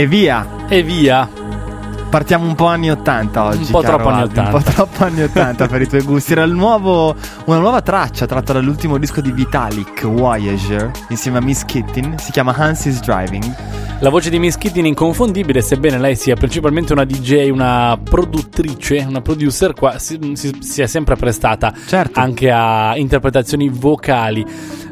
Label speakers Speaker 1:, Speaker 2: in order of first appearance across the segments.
Speaker 1: E via.
Speaker 2: E via.
Speaker 1: Partiamo un po' anni 80 oggi.
Speaker 2: Un po' troppo anni
Speaker 1: Albi, Un
Speaker 2: 80.
Speaker 1: po' troppo anni 80 per i tuoi gusti. Era il nuovo, una nuova traccia tratta dall'ultimo disco di Vitalik, Voyager, insieme a Miss Kittin. Si chiama Hans is Driving.
Speaker 2: La voce di Miss Kitty inconfondibile, sebbene lei sia principalmente una DJ, una produttrice, una producer, qua si, si- si è sempre prestata
Speaker 1: Certo.
Speaker 2: anche a interpretazioni vocali.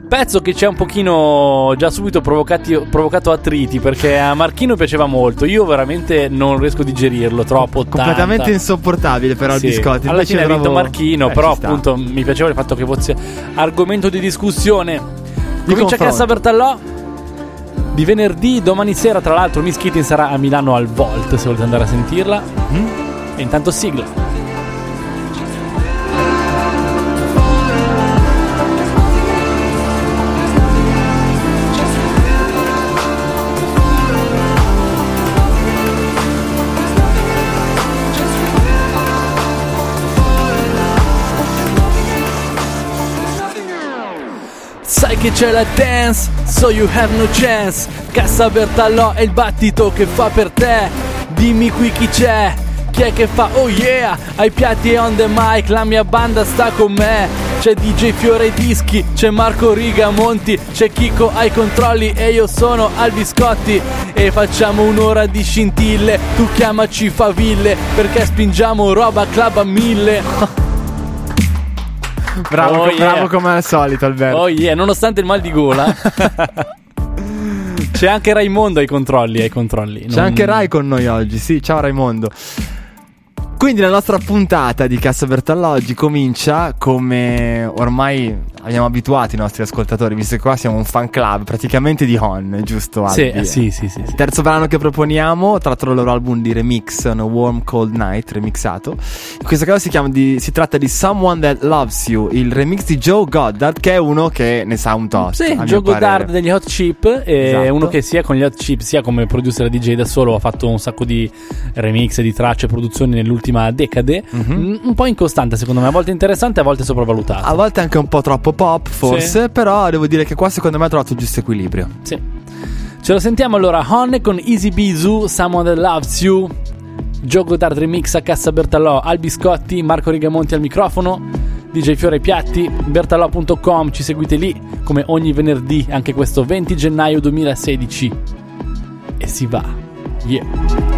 Speaker 2: Pezzo che ci ha un pochino già subito provocati- provocato attriti perché a Marchino piaceva molto. Io veramente non riesco a digerirlo troppo.
Speaker 1: Completamente
Speaker 2: 80.
Speaker 1: insopportabile però il
Speaker 2: Sì,
Speaker 1: biscotti.
Speaker 2: Alla
Speaker 1: Invece
Speaker 2: fine ha vinto Marchino,
Speaker 1: Eh,
Speaker 2: però appunto mi piaceva il fatto che fosse argomento di discussione. Comincia
Speaker 1: confronto.
Speaker 2: Cassa Bertallò di venerdì, domani sera tra l'altro Miss Kitty sarà a Milano al Volt se volete andare a sentirla.
Speaker 1: Mhm.
Speaker 2: E intanto sigla. Che c'è la dance, so you have no chance. Cassa Bertallò è il battito che fa per te. Dimmi qui chi c'è, chi è che fa oh yeah. Ai piatti e on the mic, la mia banda sta con me. C'è DJ Fiore Dischi, c'è Marco Rigamonti, c'è Chico ai controlli e io sono al biscotti. E facciamo un'ora di scintille, tu chiamaci faville, perché spingiamo roba club a mille.
Speaker 1: Bravo,
Speaker 2: Oh, yeah.
Speaker 1: bravo come al solito, Alberto.
Speaker 2: Oh yeah, nonostante il mal di gola. C'è anche Raimondo ai controlli, ai controlli.
Speaker 1: C'è
Speaker 2: Non-
Speaker 1: anche Rai con noi oggi, sì, ciao Raimondo. Quindi la nostra puntata di Cassa Bertalla oggi comincia come ormai abbiamo abituato i nostri ascoltatori, visto che qua siamo un fan club praticamente di Hon, giusto
Speaker 2: Sì, eh, sì, sì, sì, sì.
Speaker 1: Terzo brano che proponiamo, tratto dal loro album di remix, a Warm Cold Night, remixato. In questo caso si, chiama di- si tratta di Someone That Loves You, il remix di Joe Goddard, che è uno che ne sa un tot.
Speaker 2: Sì, Joe. Goddard degli Hot Chip è
Speaker 1: Esatto.
Speaker 2: uno che sia con gli Hot Chip sia come producer DJ da solo ha fatto un sacco di remix di tracce e produzioni nell'ultima decade
Speaker 1: Mhm.
Speaker 2: un, un po' incostante secondo me a volte interessante a volte sopravvalutato
Speaker 1: A volte anche un po' troppo pop, forse, però devo dire che qua secondo me ha trovato il giusto equilibrio.
Speaker 2: sì. ce lo sentiamo allora Hon con Easy Bizu Someone That Loves You Joe Goddard remix a Cassa Bertallò Al Biscotti Marco Rigamonti al microfono DJ Fiore piatti bertallò.com ci seguite lì come ogni venerdì anche questo 20 gennaio 2016 e si va yeah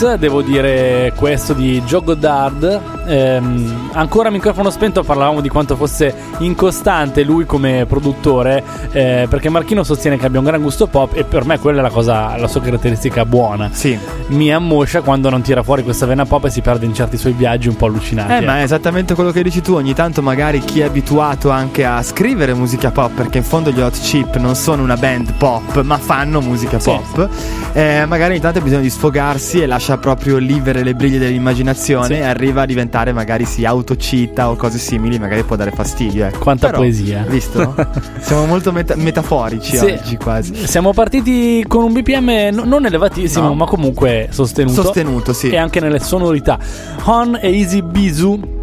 Speaker 2: devo dire questo di Joe Goddard. Ehm, ancora microfono spento parlavamo di quanto fosse incostante lui come produttore, eh, perché Marchino sostiene che abbia un gran gusto pop e per me quella è la cosa, la sua caratteristica buona.
Speaker 1: Sì.
Speaker 2: Mi ammoscia quando non tira fuori questa vena pop e si perde in certi suoi viaggi un po' allucinanti.
Speaker 1: Eh, ma è esattamente quello che dici tu. Ogni tanto, magari chi è abituato anche a scrivere musica pop, perché in fondo gli Hot Chip non sono una band pop, ma fanno musica
Speaker 2: Sì.
Speaker 1: pop. eh, magari ogni tanto ha bisogno di sfogarsi e lascia proprio libere le briglie dell'immaginazione
Speaker 2: Sì.
Speaker 1: e arriva a diventare, magari si autocita o cose simili, magari può dare fastidio. Ecco.
Speaker 2: Quanta
Speaker 1: Però,
Speaker 2: poesia.
Speaker 1: Visto? Siamo molto meta- metaforici
Speaker 2: Sì.
Speaker 1: oggi, quasi.
Speaker 2: Siamo partiti con un BPM no- non elevatissimo,
Speaker 1: No.
Speaker 2: ma comunque sostenuto.
Speaker 1: Sostenuto, sì.
Speaker 2: E anche nelle sonorità. Hon e Easy Bizu.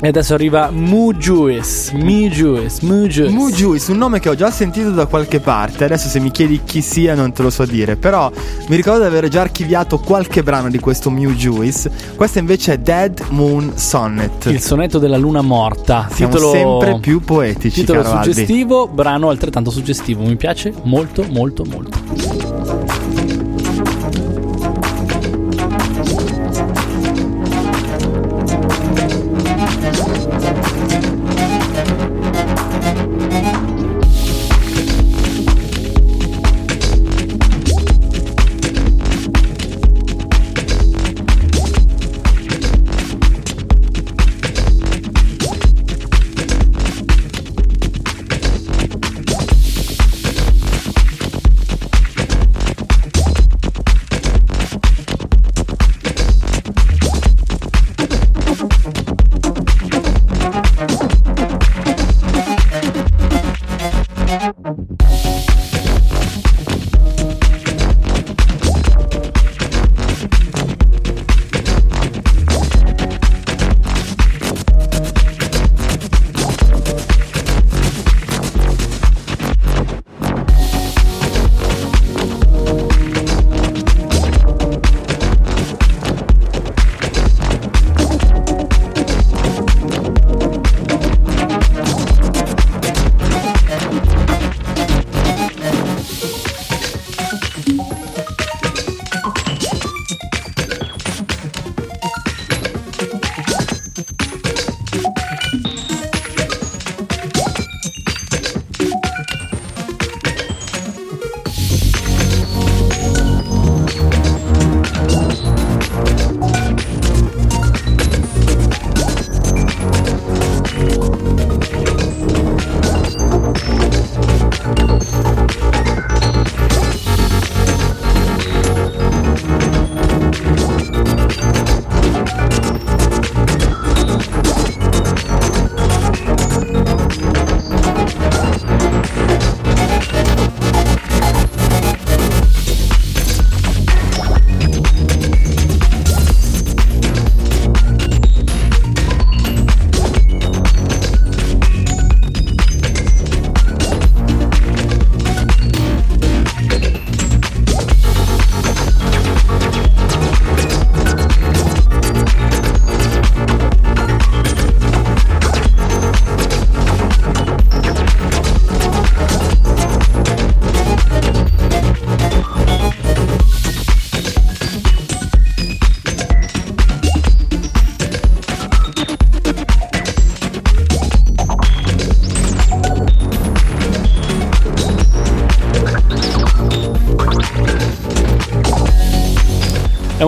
Speaker 2: E adesso arriva Mu Juice. Mu Juice. Mu Juice.
Speaker 1: Mu Juice, un nome che ho già sentito da qualche parte. Adesso, se mi chiedi chi sia, non te lo so dire. Però mi ricordo di aver già archiviato qualche brano di questo Mu Juice. Questo invece è Dead Moon Sonnet.
Speaker 2: Il sonetto della luna morta.
Speaker 1: Siamo
Speaker 2: titolo
Speaker 1: sempre più poetici,
Speaker 2: Titolo suggestivo, brano altrettanto suggestivo. Mi piace molto, molto, molto.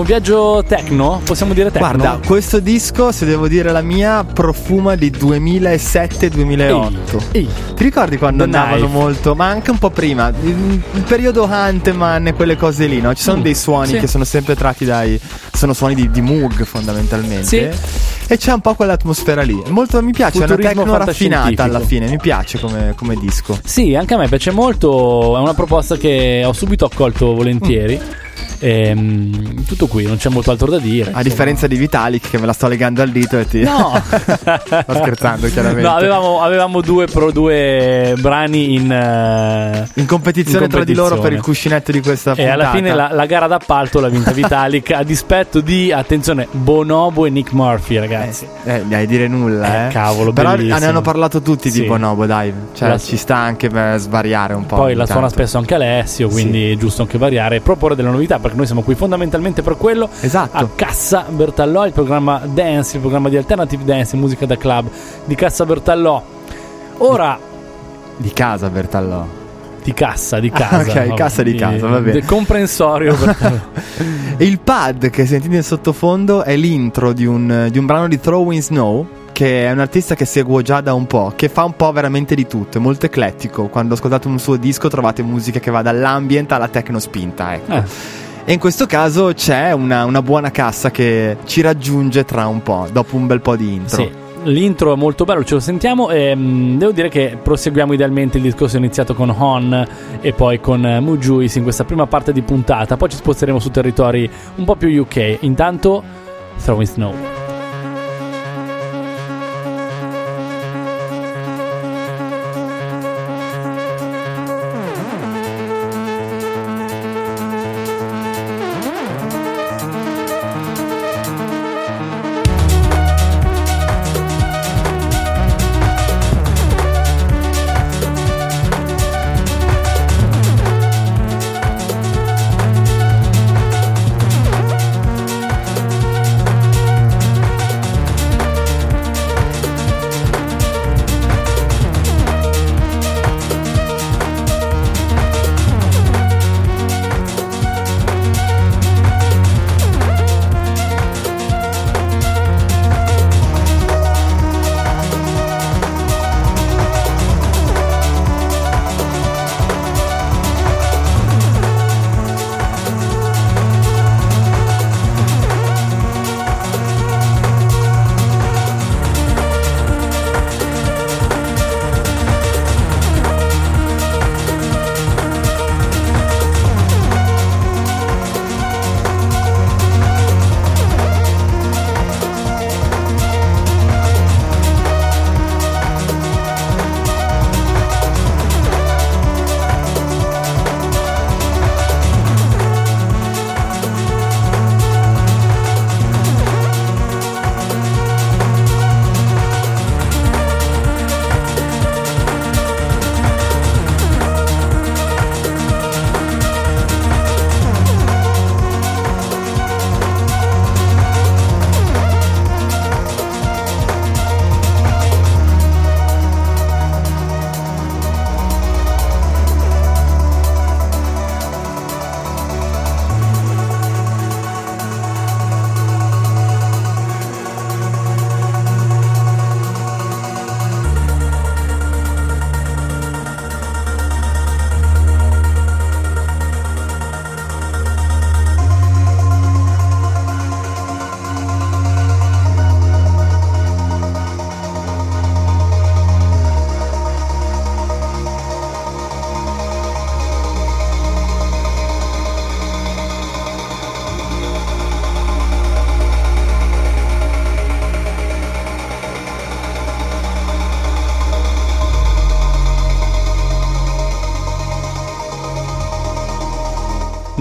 Speaker 2: Viaggio techno? Possiamo dire techno?
Speaker 1: Guarda, questo disco, se devo dire la mia, profuma di 2007-2008.
Speaker 2: Ehi.
Speaker 1: Ti ricordi quando
Speaker 2: The
Speaker 1: andavano
Speaker 2: Knife.
Speaker 1: molto, ma anche un po' prima, il, il periodo Hunteman e quelle cose lì, no? Ci sono
Speaker 2: Mm,
Speaker 1: dei suoni
Speaker 2: sì.
Speaker 1: che sono sempre tratti dai. sono suoni di, di Moog fondamentalmente.
Speaker 2: Sì.
Speaker 1: E c'è un po' quell'atmosfera lì. Molto mi piace, è una
Speaker 2: Futurismo
Speaker 1: techno raffinata alla fine, mi piace come, come disco.
Speaker 2: Sì, anche a me piace molto. È una proposta che ho subito accolto volentieri. Ehm, tutto qui, non c'è molto altro da dire.
Speaker 1: A differenza di Vitalik, che me la sto legando al dito e ti.
Speaker 2: No,
Speaker 1: Sto scherzando, chiaramente.
Speaker 2: No, avevamo, avevamo due, pro, due brani in. eh,
Speaker 1: In competizione,
Speaker 2: in
Speaker 1: tra di loro per
Speaker 2: competizione.
Speaker 1: il cuscinetto di questa
Speaker 2: E
Speaker 1: puntata.
Speaker 2: alla fine la, la gara d'appalto l'ha vinta Vitalik a dispetto di, attenzione, Bonobo e Nick Murphy, ragazzi.
Speaker 1: Eh, mi hai dire nulla,
Speaker 2: Eh,
Speaker 1: eh.
Speaker 2: cavolo,
Speaker 1: Però
Speaker 2: bellissimo.
Speaker 1: ne hanno parlato tutti
Speaker 2: Sì.
Speaker 1: di Bonobo, dai. Cioè,
Speaker 2: La-
Speaker 1: ci sta anche per svariare un po'.
Speaker 2: Poi la suona
Speaker 1: tanto.
Speaker 2: spesso anche Alessio, quindi è giusto anche variare e proporre delle novità. perché noi siamo qui fondamentalmente per quello.
Speaker 1: Esatto.
Speaker 2: A Cassa Bertallò, il programma Dance, il programma di Alternative Dance, musica da club di Cassa Bertallò. Ora
Speaker 1: Di casa, Bertallò.
Speaker 2: di cassa, di
Speaker 1: Ah,
Speaker 2: casa.
Speaker 1: ok,
Speaker 2: vabbè,
Speaker 1: cassa di casa, va bene.
Speaker 2: del comprensorio.
Speaker 1: Il pad che sentite in sottofondo è l'intro di un, di un brano di Throwing Snow. Che è un artista che seguo già da un po', che fa un po' veramente di tutto, è molto eclettico. Quando ascoltate un suo disco trovate musica che va dall'ambient alla techno spinta, ecco.
Speaker 2: Eh.
Speaker 1: E in questo caso c'è una, una buona cassa che ci raggiunge tra un po', dopo un bel po' di intro.
Speaker 2: Sì, l'intro è molto bello, ce lo sentiamo e mm, devo dire che proseguiamo idealmente il discorso iniziato con Hon e poi con uh, Mujuis in questa prima parte di puntata, poi ci sposteremo su territori un po' più UK. Intanto Throwing Snow.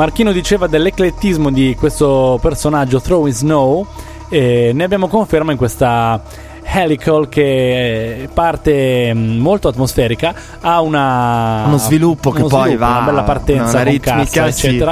Speaker 2: Marchino diceva dell'eclettismo di questo personaggio Throwing Snow e ne abbiamo conferma in questa Helical che parte mm, molto atmosferica ha una
Speaker 1: Uno sviluppo che
Speaker 2: uno
Speaker 1: poi
Speaker 2: sviluppo,
Speaker 1: va-
Speaker 2: una bella partenza
Speaker 1: una ritmica,
Speaker 2: cassa,
Speaker 1: sì.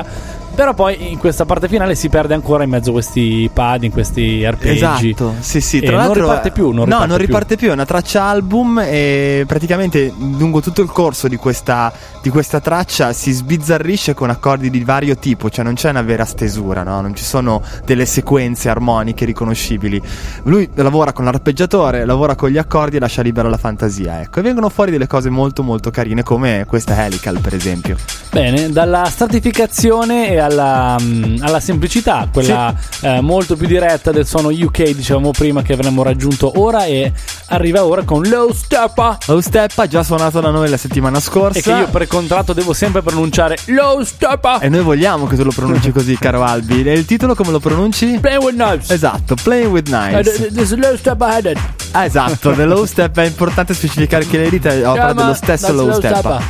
Speaker 2: Però poi in questa parte finale si perde ancora in mezzo a questi pad, in questi arpeggi.
Speaker 1: Esatto, sì, sì. Tra
Speaker 2: non
Speaker 1: l'altro,
Speaker 2: riparte più, non
Speaker 1: no,
Speaker 2: riparte
Speaker 1: non
Speaker 2: più.
Speaker 1: riparte più. È una traccia album e praticamente lungo tutto il corso di questa, di questa traccia si sbizzarrisce con accordi di vario tipo, cioè non c'è una vera stesura, no? non ci sono delle sequenze armoniche riconoscibili. Lui lavora con l'arpeggiatore, lavora con gli accordi e lascia libera la fantasia. Ecco, e vengono fuori delle cose molto, molto carine, come questa Helical, per esempio.
Speaker 2: Bene, dalla stratificazione e alla, mm, alla semplicità, quella eh, molto più diretta del suono UK, dicevamo prima che avremmo raggiunto ora e arriva ora con Low Steppa.
Speaker 1: Low Step ha già suonato da noi la settimana scorsa.
Speaker 2: E che io per contratto devo sempre pronunciare Low Steppa.
Speaker 1: E noi vogliamo che tu lo pronunci così, caro Albi. E il titolo come lo pronunci?
Speaker 2: Play with knives.
Speaker 1: Esatto, Playing with
Speaker 2: Uh,
Speaker 1: Knives.
Speaker 2: th- this is Low Steppa headed.
Speaker 1: Ah, esatto, The Low Step è importante specificare che l'edita è opera
Speaker 2: Yeah,
Speaker 1: dello stesso
Speaker 2: that's
Speaker 1: Low Step.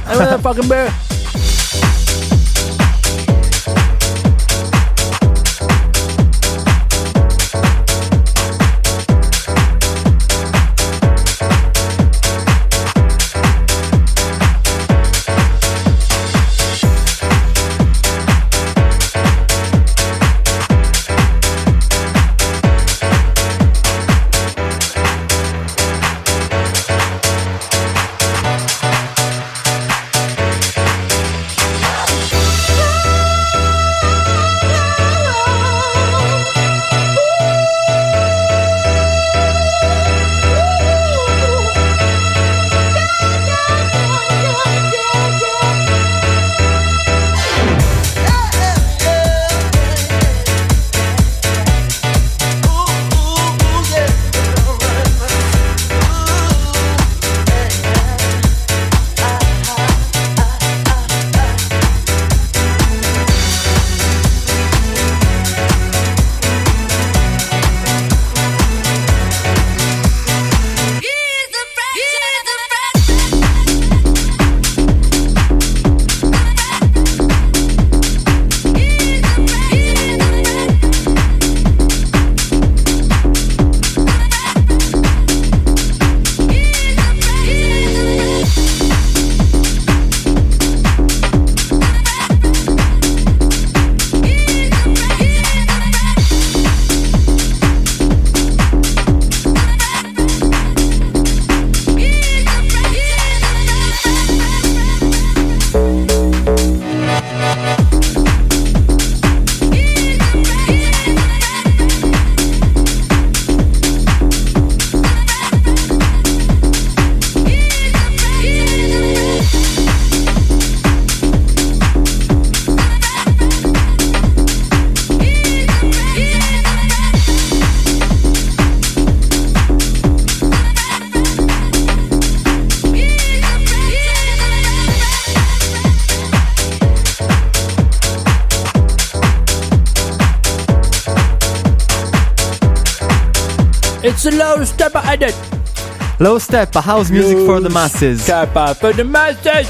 Speaker 2: Low Step,
Speaker 1: House Music for the Masses.
Speaker 2: Step for the masses.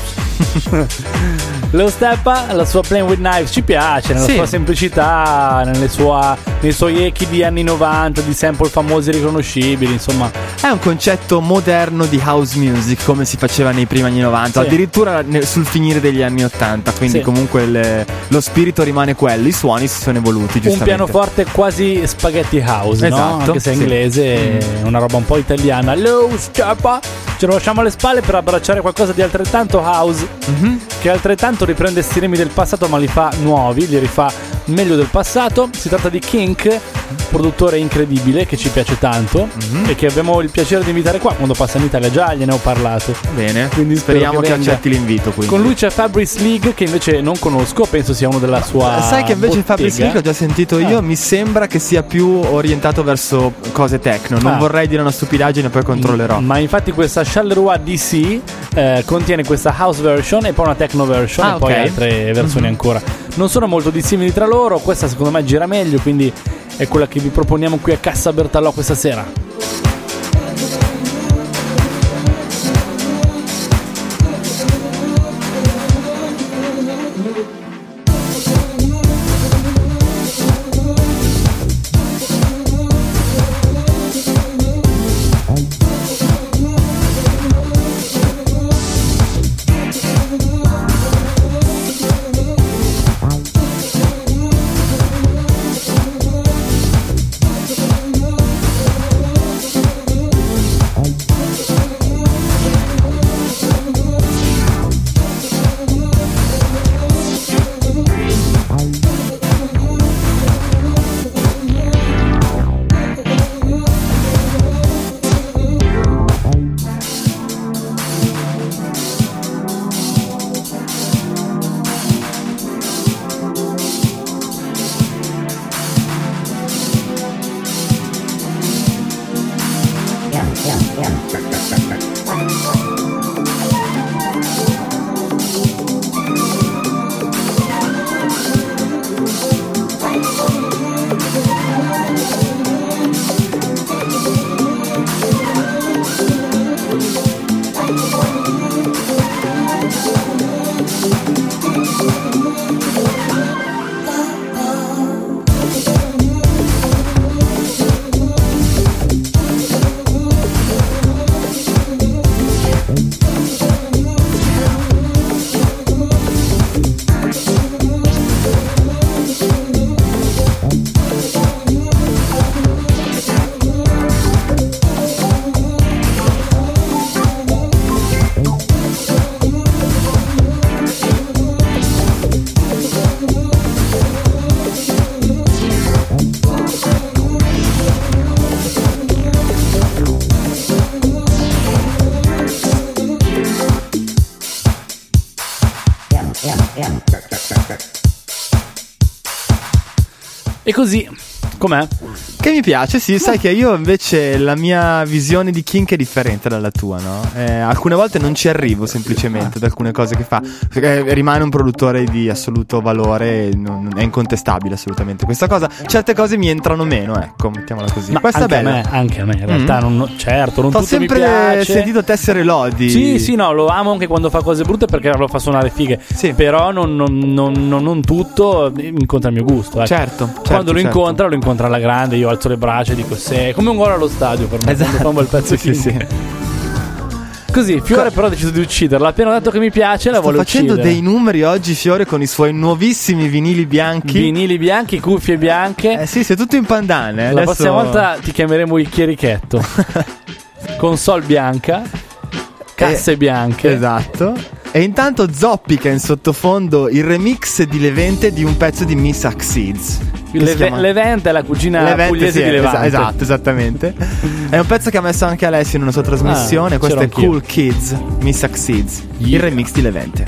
Speaker 2: Lo Steppa, la sua Playing with Knives ci piace nella
Speaker 1: Sì.
Speaker 2: sua semplicità, nelle sua- nei suoi echi di anni 90, di sample famosi e riconoscibili, insomma.
Speaker 1: È un concetto moderno di house music come si faceva nei primi anni 90,
Speaker 2: Sì.
Speaker 1: addirittura sul finire degli anni 80, quindi
Speaker 2: Sì.
Speaker 1: comunque il- lo spirito rimane quello, i suoni si sono evoluti
Speaker 2: Un
Speaker 1: giustamente.
Speaker 2: pianoforte quasi spaghetti house, no?
Speaker 1: Esatto,
Speaker 2: Anche se è
Speaker 1: sì.
Speaker 2: inglese, è una roba un po' italiana. Lo Steppa. Ce lo lasciamo alle spalle per abbracciare qualcosa di altrettanto house,
Speaker 1: Mhm.
Speaker 2: che altrettanto riprende stilemi del passato ma li fa nuovi, li rifà meglio del passato. Si tratta di Kink, produttore incredibile che ci piace tanto
Speaker 1: Mhm.
Speaker 2: e che abbiamo il piacere di invitare qua quando passa in Italia. Già gliene ho parlato.
Speaker 1: Bene,
Speaker 2: Quindi
Speaker 1: speriamo
Speaker 2: che
Speaker 1: che, accetti l'invito. Quindi.
Speaker 2: Con lui c'è Fabrice League che invece non conosco, penso sia uno della sua.
Speaker 1: Sai che invece
Speaker 2: bottega.
Speaker 1: Fabrice League ho già sentito io,
Speaker 2: Ah.
Speaker 1: mi sembra che sia più orientato verso cose techno. Non
Speaker 2: Ah.
Speaker 1: vorrei dire una stupidaggine, poi controllerò.
Speaker 2: Ma infatti questa Charleroi DC eh, contiene questa house version e poi una techno version
Speaker 1: Ah,
Speaker 2: e poi altre versioni ancora. Non sono molto dissimili tra loro, questa secondo me gira meglio, quindi è quella che vi proponiamo qui a Cassa Bertallò questa sera. Così, com'è?
Speaker 1: Che mi piace, sì, sai che io invece la mia visione di Kink è differente dalla tua, no? Eh, alcune volte non ci arrivo semplicemente ad alcune cose che fa. Perché rimane un produttore di assoluto valore, non- è incontestabile assolutamente questa cosa. Certe cose mi entrano meno, ecco, mettiamola così.
Speaker 2: Ma
Speaker 1: Questa è
Speaker 2: anche
Speaker 1: bella.
Speaker 2: a me, anche a me, in realtà,
Speaker 1: Mm.
Speaker 2: non- certo, non
Speaker 1: T'ho
Speaker 2: tutto mi
Speaker 1: sempre
Speaker 2: piace.
Speaker 1: sentito tessere lodi.
Speaker 2: Sì, sì, no, lo amo anche quando fa cose brutte perché lo fa suonare fighe.
Speaker 1: Sì.
Speaker 2: Però non, non- non- non- non tutto incontra il mio gusto. ecco.
Speaker 1: Certo, certo,
Speaker 2: Quando lo
Speaker 1: certo.
Speaker 2: incontra, lo incontra alla grande. Io alzo le braccia e dico: Se è come un gol allo stadio per me.
Speaker 1: Esatto.
Speaker 2: fa un bel pezzo
Speaker 1: Sì,
Speaker 2: di
Speaker 1: sì.
Speaker 2: King. Così, Fiore però ha deciso di ucciderla. Appena detto che mi piace, la
Speaker 1: Sto
Speaker 2: vuole
Speaker 1: facendo
Speaker 2: uccidere.
Speaker 1: dei numeri oggi, Fiore, con i suoi nuovissimi vinili bianchi.
Speaker 2: vinili bianchi, cuffie bianche.
Speaker 1: Eh sì, sei tutto in pandane.
Speaker 2: La
Speaker 1: Adesso...
Speaker 2: prossima volta ti chiameremo il chierichetto. Console bianca, casse
Speaker 1: Eh,
Speaker 2: bianche.
Speaker 1: Esatto. E intanto zoppica in sottofondo il remix di Levente di un pezzo di Miss Succeeds.
Speaker 2: Leve- Levente è la cugina
Speaker 1: Levente,
Speaker 2: pugliese
Speaker 1: sì,
Speaker 2: di Levante.
Speaker 1: es- esatto, esattamente. È un pezzo che ha messo anche Alessio in una sua trasmissione.
Speaker 2: Ah,
Speaker 1: Questo è
Speaker 2: anch'io.
Speaker 1: Cool Kids, Miss Succeeds. Il
Speaker 2: Yeah.
Speaker 1: remix di Levente.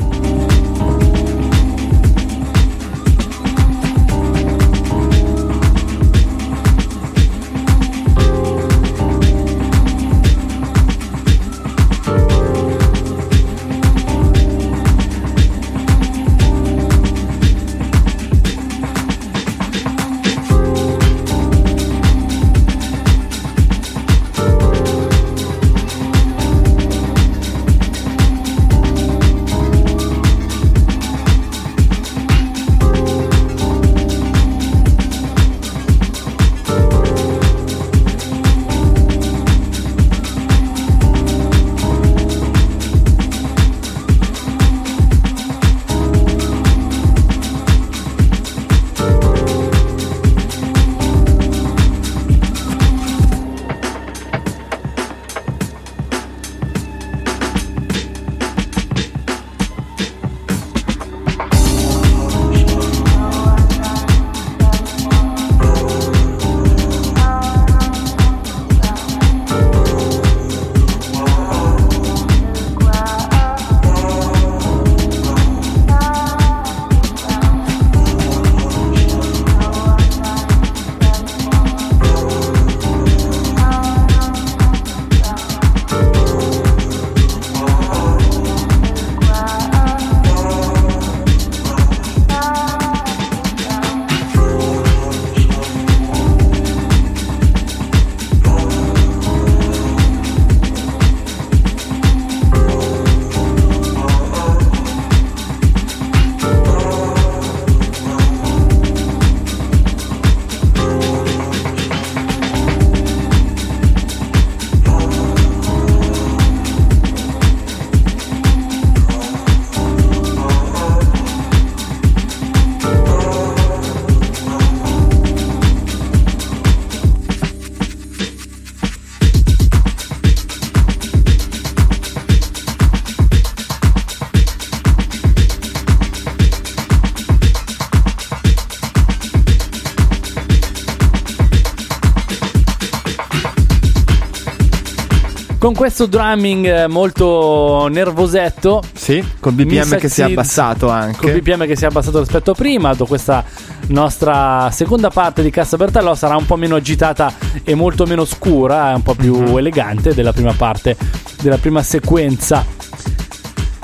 Speaker 2: Con questo drumming eh, molto nervosetto,
Speaker 1: Sì, col BPM che si è abbassato anche.
Speaker 2: il BPM che si è abbassato rispetto a prima, dopo questa nostra seconda parte di Cassa Bertallò sarà un po' meno agitata e molto meno scura, è un po' più
Speaker 1: Mhm.
Speaker 2: elegante della prima parte, della prima sequenza.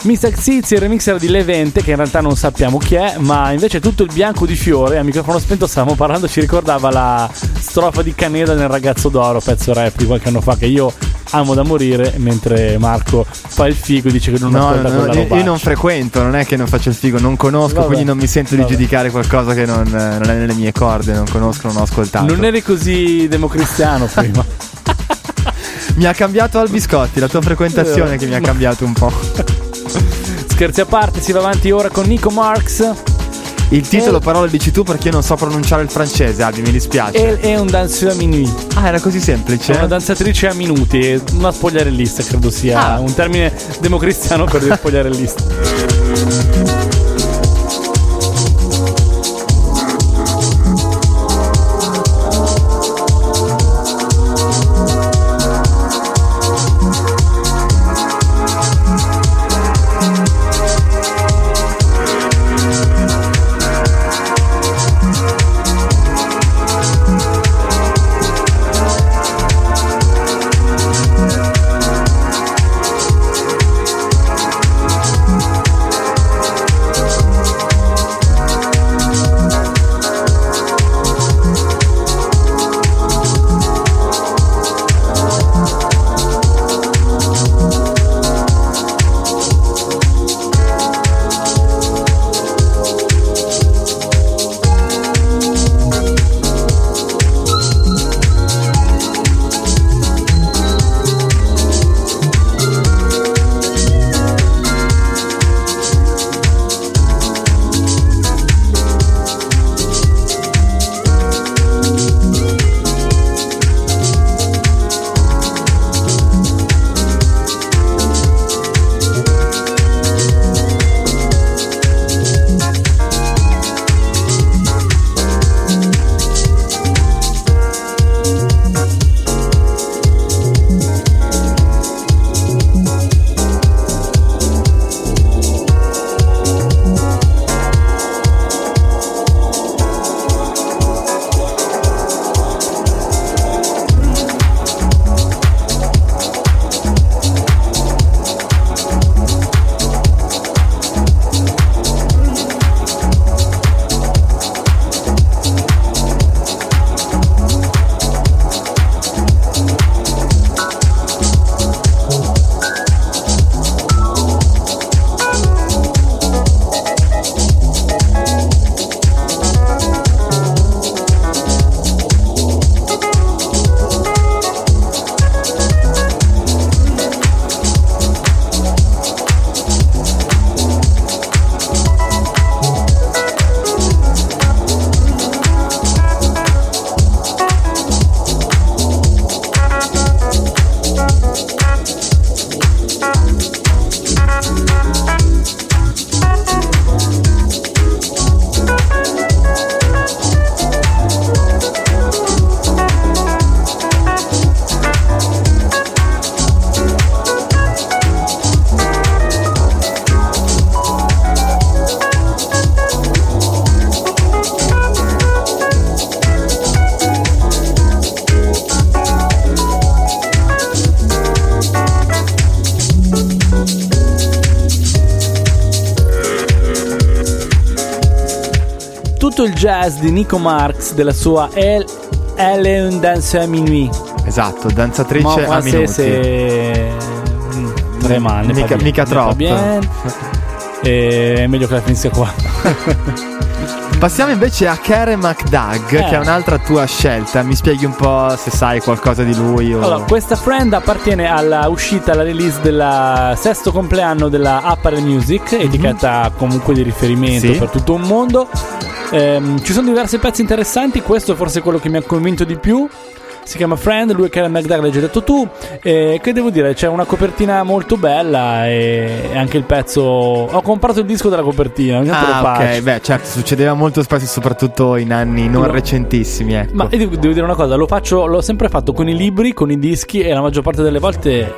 Speaker 2: Mr. Xizi, il remixer di Levente, che in realtà non sappiamo chi è, ma invece tutto il bianco di fiore, a microfono spento stavamo parlando, ci ricordava la strofa di Caneda nel Ragazzo d'Oro, pezzo rap di qualche anno fa, che io amo da morire, mentre Marco fa il figo e dice che non
Speaker 1: No,
Speaker 2: ascolta
Speaker 1: no,
Speaker 2: quella
Speaker 1: io,
Speaker 2: roba.
Speaker 1: io non frequento, non è che non faccio il figo, non conosco,
Speaker 2: Vabbè,
Speaker 1: quindi non mi sento di
Speaker 2: vabbè.
Speaker 1: giudicare qualcosa che non, eh, non è nelle mie corde, non conosco, non ho ascoltato.
Speaker 2: Non eri così democristiano prima.
Speaker 1: Mi ha cambiato al biscotti, la tua frequentazione che mi ha cambiato un po'.
Speaker 2: Scherzi a parte, si va avanti ora con Nico Marx.
Speaker 1: Il titolo
Speaker 2: Eh.
Speaker 1: però lo dici tu perché io non so pronunciare il francese, Albi, mi dispiace.
Speaker 2: E è un danseur a minuit.
Speaker 1: Ah, era così semplice?
Speaker 2: È una danzatrice a minuti, e una spogliarellista credo sia
Speaker 1: Ah.
Speaker 2: un termine democristiano per dire spogliarellista. di Nico Marx della sua El, un danse à minuit.
Speaker 1: Esatto, danzatrice
Speaker 2: Mon
Speaker 1: a minuti.
Speaker 2: c'est tre man, ne
Speaker 1: Mica-
Speaker 2: bien,
Speaker 1: mica troppo.
Speaker 2: E è meglio che la finisca qua.
Speaker 1: Passiamo invece a Karen McDoug,
Speaker 2: Eh.
Speaker 1: che è un'altra tua scelta. Mi spieghi un po' se sai qualcosa di lui o...
Speaker 2: Allora, questa friend appartiene alla uscita, alla release del sesto compleanno della Apparel Music, etichetta comunque di riferimento.
Speaker 1: Sì.
Speaker 2: per tutto un mondo. Ehm, ci sono diversi pezzi interessanti, questo è forse quello che mi ha convinto di più. si chiama Friend, lui è Karen McDougall, l'hai già detto tu. E che devo dire, c'è una copertina molto bella e anche il pezzo. Ho comprato il disco della copertina, ogni tanto
Speaker 1: Ah, ok, beh, certo, succedeva molto spesso, soprattutto in anni non
Speaker 2: No.
Speaker 1: recentissimi, ecco.
Speaker 2: Ma devo, devo dire una cosa, lo faccio, l'ho sempre fatto con i libri, con i dischi e la maggior parte delle volte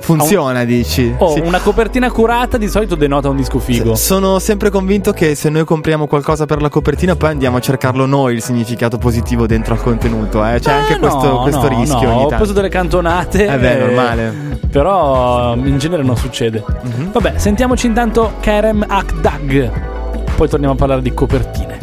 Speaker 1: Funziona, dici?
Speaker 2: oh,
Speaker 1: Sì.
Speaker 2: una copertina curata di solito denota un disco figo.
Speaker 1: Sono sempre convinto che se noi compriamo qualcosa per la copertina, poi andiamo a cercarlo noi il significato positivo dentro al contenuto. Eh? C'è
Speaker 2: Eh,
Speaker 1: anche questo,
Speaker 2: no,
Speaker 1: questo
Speaker 2: no,
Speaker 1: rischio
Speaker 2: no, Ho preso delle cantonate.
Speaker 1: Eh beh,
Speaker 2: eh,
Speaker 1: normale.
Speaker 2: Però in genere non succede.
Speaker 1: Mhm.
Speaker 2: Vabbè, sentiamoci intanto Kerem Akdag. Poi torniamo a parlare di copertine.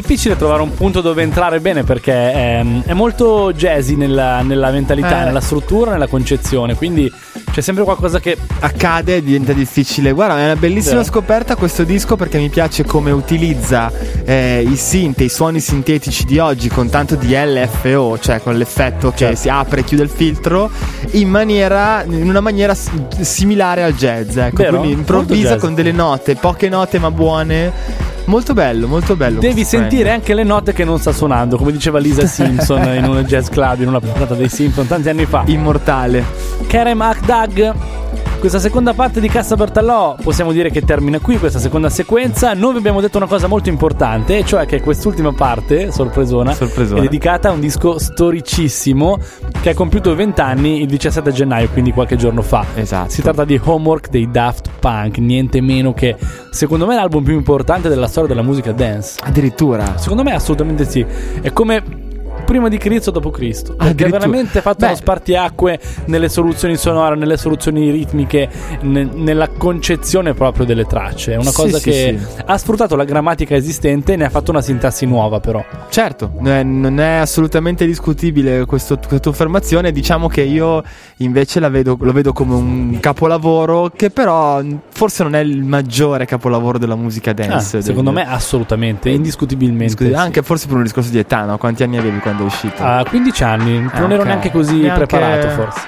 Speaker 2: Difficile trovare un punto dove entrare bene perché ehm, è molto jazzy nella, nella mentalità,
Speaker 1: Eh.
Speaker 2: nella struttura, nella concezione. Quindi c'è sempre qualcosa che.
Speaker 1: accade diventa difficile. Guarda, è una bellissima
Speaker 2: Sì.
Speaker 1: scoperta questo disco perché mi piace come utilizza eh, i synth, i suoni sintetici di oggi con tanto di LFO, cioè con l'effetto che
Speaker 2: Certo.
Speaker 1: si apre e chiude il filtro in maniera in una maniera similare al jazz, ecco,
Speaker 2: Vero?
Speaker 1: quindi improvvisa con delle note, poche note ma buone. Molto bello, molto bello.
Speaker 2: Devi sentire
Speaker 1: brand.
Speaker 2: anche le note che non sta suonando, come diceva Lisa Simpson in un jazz club, in una puntata dei Simpson tanti anni fa.
Speaker 1: immortale.
Speaker 2: Kerem Akdag. Questa seconda parte di Cassa Bertallò possiamo dire che termina qui questa seconda sequenza. Noi vi abbiamo detto una cosa molto importante, cioè che quest'ultima parte, sorpresona,
Speaker 1: Sorpresona.
Speaker 2: è dedicata a un disco storicissimo che ha compiuto 20 anni il 17 gennaio, quindi qualche giorno fa.
Speaker 1: Esatto.
Speaker 2: Si tratta di Homework dei Daft Punk, niente meno che secondo me l'album più importante della storia della musica dance.
Speaker 1: Addirittura.
Speaker 2: Secondo me assolutamente sì. È come prima di Cristo dopo Cristo. Perché ha veramente fatto
Speaker 1: Beh.
Speaker 2: uno spartiacque nelle soluzioni sonore, nelle soluzioni ritmiche, ne- nella concezione proprio delle tracce. È una cosa
Speaker 1: sì,
Speaker 2: che
Speaker 1: sì.
Speaker 2: ha sfruttato la grammatica esistente e ne ha fatto una sintassi nuova, però.
Speaker 1: Certo, eh, non è assolutamente discutibile questo- questa tua affermazione. Diciamo che io invece la vedo, lo vedo come un capolavoro che però forse non è il maggiore capolavoro della musica
Speaker 2: Ah,
Speaker 1: dance.
Speaker 2: secondo
Speaker 1: del-
Speaker 2: me assolutamente, indiscutibilmente. Sì.
Speaker 1: anche forse per un discorso di età, no? Quanti anni avevi quando è uscito?
Speaker 2: A 15 anni, non
Speaker 1: Ah,
Speaker 2: ero neanche così
Speaker 1: Neanche-
Speaker 2: preparato forse.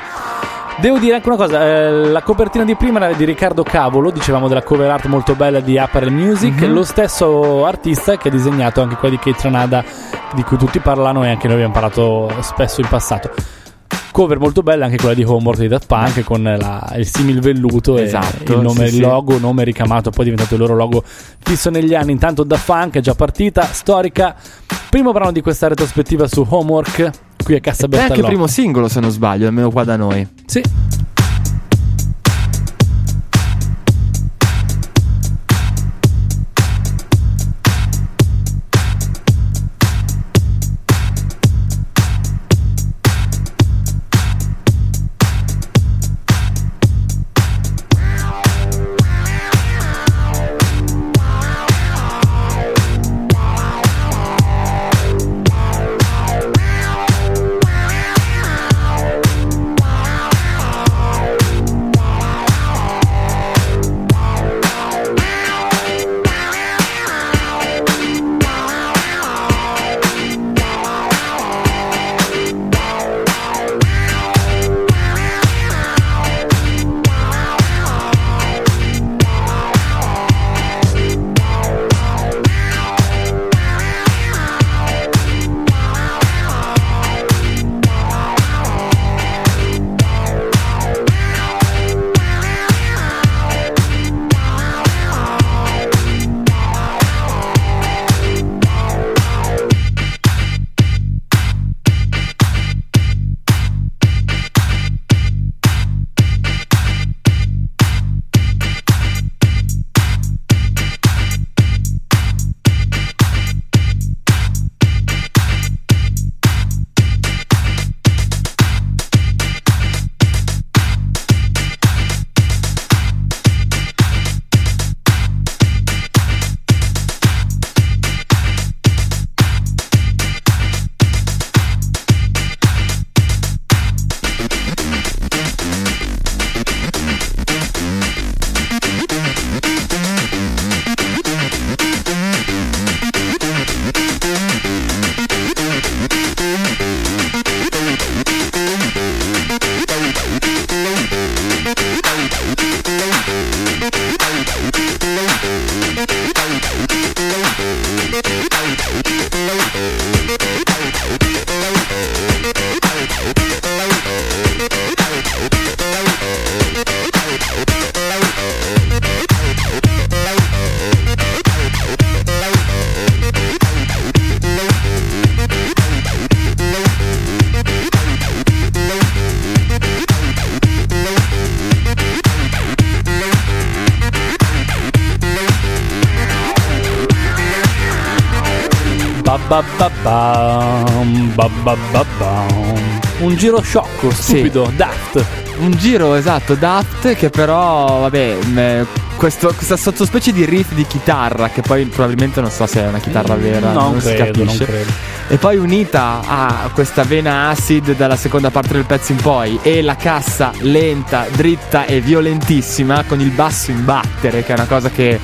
Speaker 2: Devo dire anche una cosa, eh, la copertina di prima era di Riccardo Cavolo, dicevamo della cover art molto bella di Apparel Music,
Speaker 1: Mhm.
Speaker 2: lo stesso artista che ha disegnato anche quella di Kate Tranada, di cui tutti parlano e anche noi abbiamo parlato spesso in passato. Cover molto bella anche quella di Homework di Daft Punk con la- il simil velluto
Speaker 1: Esatto,
Speaker 2: e il nome,
Speaker 1: sì,
Speaker 2: il
Speaker 1: sì.
Speaker 2: logo, nome ricamato, poi è diventato il loro logo fisso negli anni. Intanto Daft Punk è già partita, storica. Primo brano di questa retrospettiva su Homework, qui a Cassa
Speaker 1: È anche il
Speaker 2: Bertallò.
Speaker 1: primo singolo, se non sbaglio, almeno qua da noi.
Speaker 2: Sì. Un giro sciocco, stupido, daft.
Speaker 1: Un giro esatto, Daft, che però, vabbè, mh, questo- questa sottospecie di riff di chitarra, che poi probabilmente non so se è una chitarra vera,
Speaker 2: non,
Speaker 1: non, si
Speaker 2: credo, non
Speaker 1: capisce.
Speaker 2: credo.
Speaker 1: E poi unita a questa vena acid dalla seconda parte del pezzo in poi e la cassa lenta, dritta e violentissima con il basso in battere, che è una cosa che,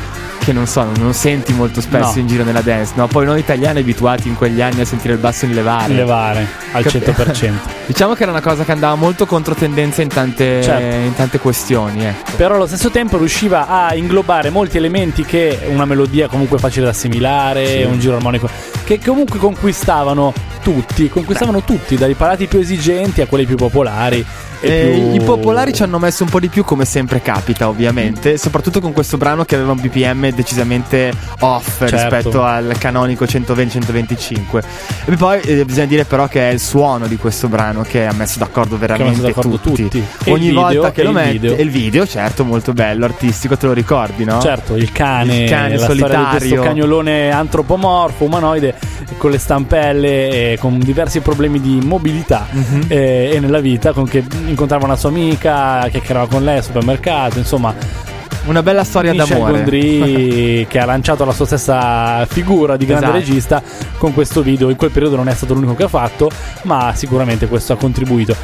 Speaker 1: che non so, non senti molto spesso
Speaker 2: No.
Speaker 1: in giro nella dance, no? Poi noi italiani abituati in quegli anni a sentire il basso in levare.
Speaker 2: Levare al
Speaker 1: Cap-
Speaker 2: 100%.
Speaker 1: Diciamo che era una cosa che andava molto controtendenza in tante,
Speaker 2: Certo.
Speaker 1: in tante questioni, ecco.
Speaker 2: Però allo stesso tempo riusciva a inglobare molti elementi che una melodia comunque facile da assimilare,
Speaker 1: Sì.
Speaker 2: un giro armonico, che comunque conquistavano tutti, conquistavano tutti, dai parati più esigenti a quelli più popolari.
Speaker 1: Eh,
Speaker 2: più-
Speaker 1: I popolari ci hanno messo un po' di più, come sempre capita, ovviamente. Soprattutto con questo brano che aveva un BPM decisamente off
Speaker 2: Certo.
Speaker 1: rispetto al canonico 120-125. E poi eh, bisogna dire, però, che è il suono di questo brano che ha messo d'accordo veramente
Speaker 2: messo d'accordo
Speaker 1: tutti.
Speaker 2: tutti.
Speaker 1: Ogni
Speaker 2: video,
Speaker 1: volta che lo metti, e il video, certo, molto bello, artistico, te lo ricordi, no?
Speaker 2: Certo, il cane,
Speaker 1: Il cane solitario.
Speaker 2: questo cagnolone antropomorfo, umanoide, con le stampelle e con diversi problemi di mobilità
Speaker 1: Mhm.
Speaker 2: eh, e nella vita, con che incontrava una sua amica, chiacchierava con lei al supermercato, insomma,
Speaker 1: Una bella storia
Speaker 2: Michel
Speaker 1: d'amore.
Speaker 2: Gondry che ha lanciato la sua stessa figura di grande
Speaker 1: Esatto.
Speaker 2: regista con questo video. In quel periodo non è stato l'unico che ha fatto, ma sicuramente questo ha contribuito.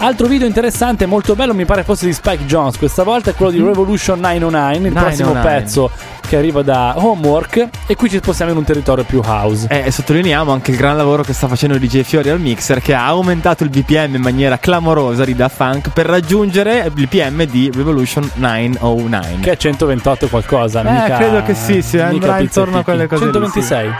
Speaker 2: Altro video interessante, molto bello, mi pare fosse di Spike Jones questa volta, è quello di Revolution 909, il prossimo
Speaker 1: 909.
Speaker 2: pezzo che arriva da Homework e qui ci spostiamo in un territorio più house.
Speaker 1: Eh, e sottolineiamo anche il gran lavoro che sta facendo DJ Fiori al mixer che ha aumentato il BPM in maniera clamorosa di Da Funk per raggiungere il BPM di Revolution 909.
Speaker 2: Che è 128 e qualcosa,
Speaker 1: Eh,
Speaker 2: mica-
Speaker 1: credo che sì, sì,
Speaker 2: mica
Speaker 1: andrà intorno a quelle cose lì,
Speaker 2: 126.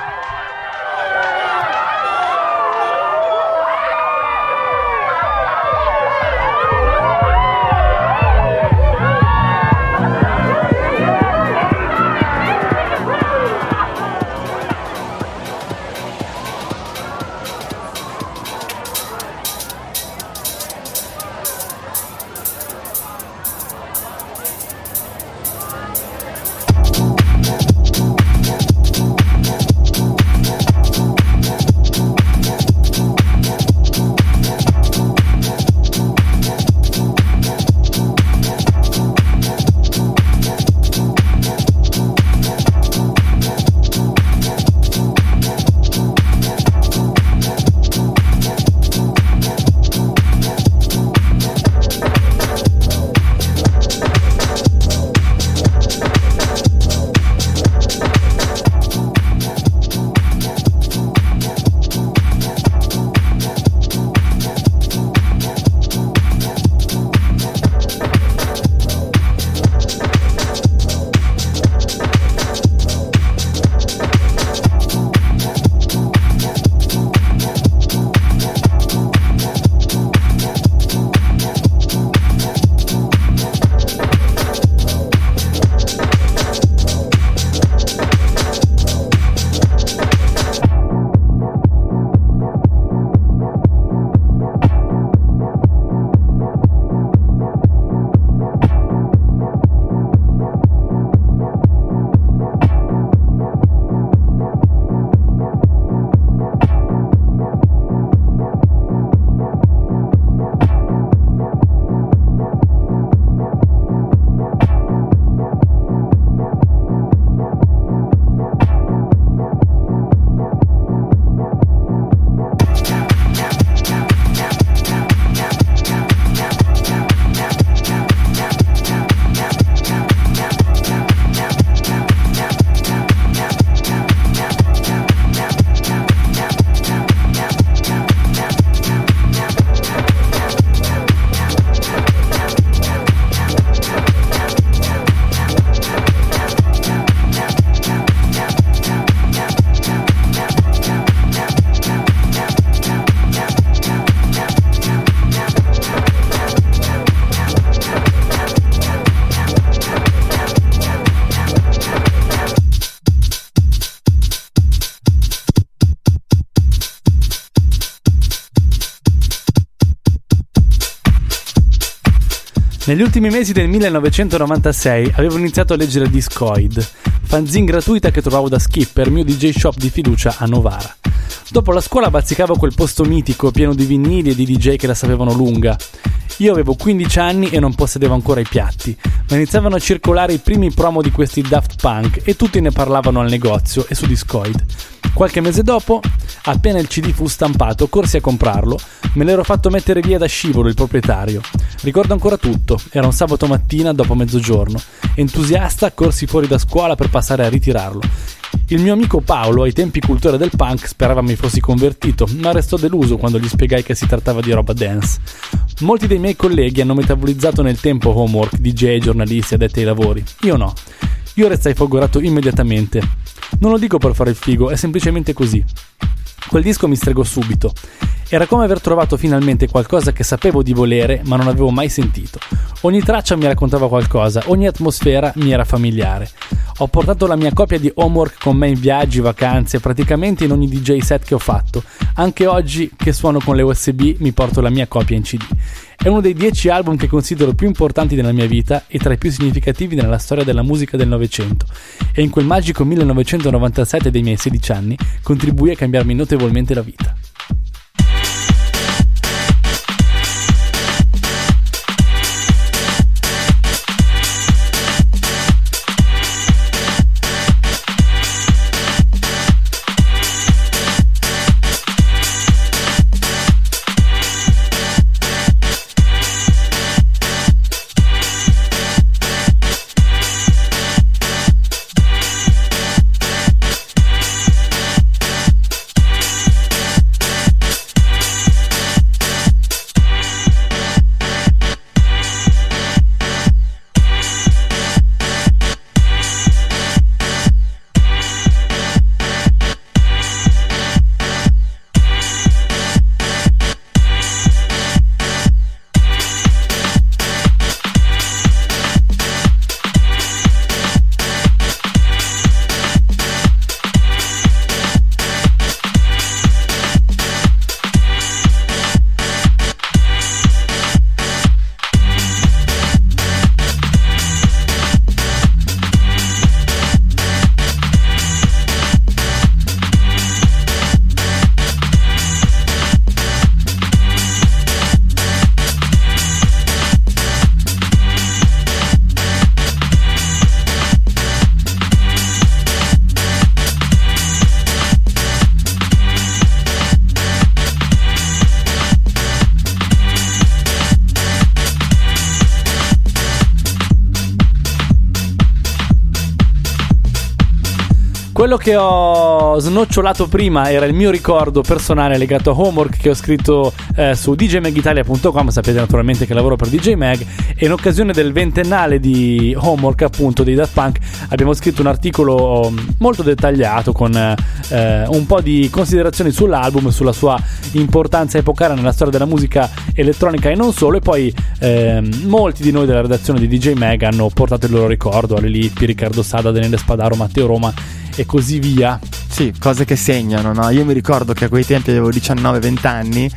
Speaker 2: Negli ultimi mesi del 1996 avevo iniziato a leggere Discoid, fanzine gratuita che trovavo da Skipper, mio DJ shop di fiducia a Novara. Dopo la scuola bazzicavo quel posto mitico pieno di vinili e di DJ che la sapevano lunga. Io avevo 15 anni e non possedevo ancora i piatti, ma iniziavano a circolare i primi promo di questi Daft Punk e tutti ne parlavano al negozio e su Discoid. Qualche mese dopo, appena il CD fu stampato, corsi a comprarlo, me l'ero fatto mettere via da scivolo il proprietario. Ricordo ancora tutto, era un sabato mattina dopo mezzogiorno. Entusiasta, corsi fuori da scuola per passare a ritirarlo. Il mio amico Paolo, ai tempi cultore del punk, sperava mi fossi convertito, ma restò deluso quando gli spiegai che si trattava di roba dance. Molti dei miei colleghi hanno metabolizzato nel tempo homework, DJ, giornalisti, addetti ai lavori. Io no. Io restai folgorato immediatamente. Non lo dico per fare il figo, è semplicemente così. Quel disco mi stregò subito. Era come aver trovato finalmente qualcosa che sapevo di volere, ma non avevo mai sentito. Ogni traccia mi raccontava qualcosa, ogni atmosfera mi era familiare. Ho portato la mia copia di Homework con me in viaggi, vacanze, praticamente in ogni DJ set che ho fatto. Anche oggi che suono con le USB mi porto la mia copia in CD. È uno dei dieci album che considero più importanti nella mia vita e tra i più significativi nella storia della musica del Novecento. E in quel magico 1997 dei miei 16 anni contribuì a cambiarmi notevolmente la vita. Quello che ho snocciolato prima era il mio ricordo personale legato a Homework che ho scritto eh, su djmagitalia.com, sapete naturalmente che lavoro per DJ Mag. E in occasione del ventennale di Homework appunto dei Daft Punk abbiamo scritto un articolo mm, molto dettagliato con eh, un po' di considerazioni sull'album, sulla sua importanza epocale nella storia della musica elettronica e non solo. E poi ehm, molti di noi della redazione di DJ Mag hanno portato il loro ricordo, Ale Lippi, Riccardo Sada, Daniele Spadaro, Matteo Roma e così via.
Speaker 1: Sì, cose che segnano, no? Io mi ricordo che a quei tempi avevo 19-20 anni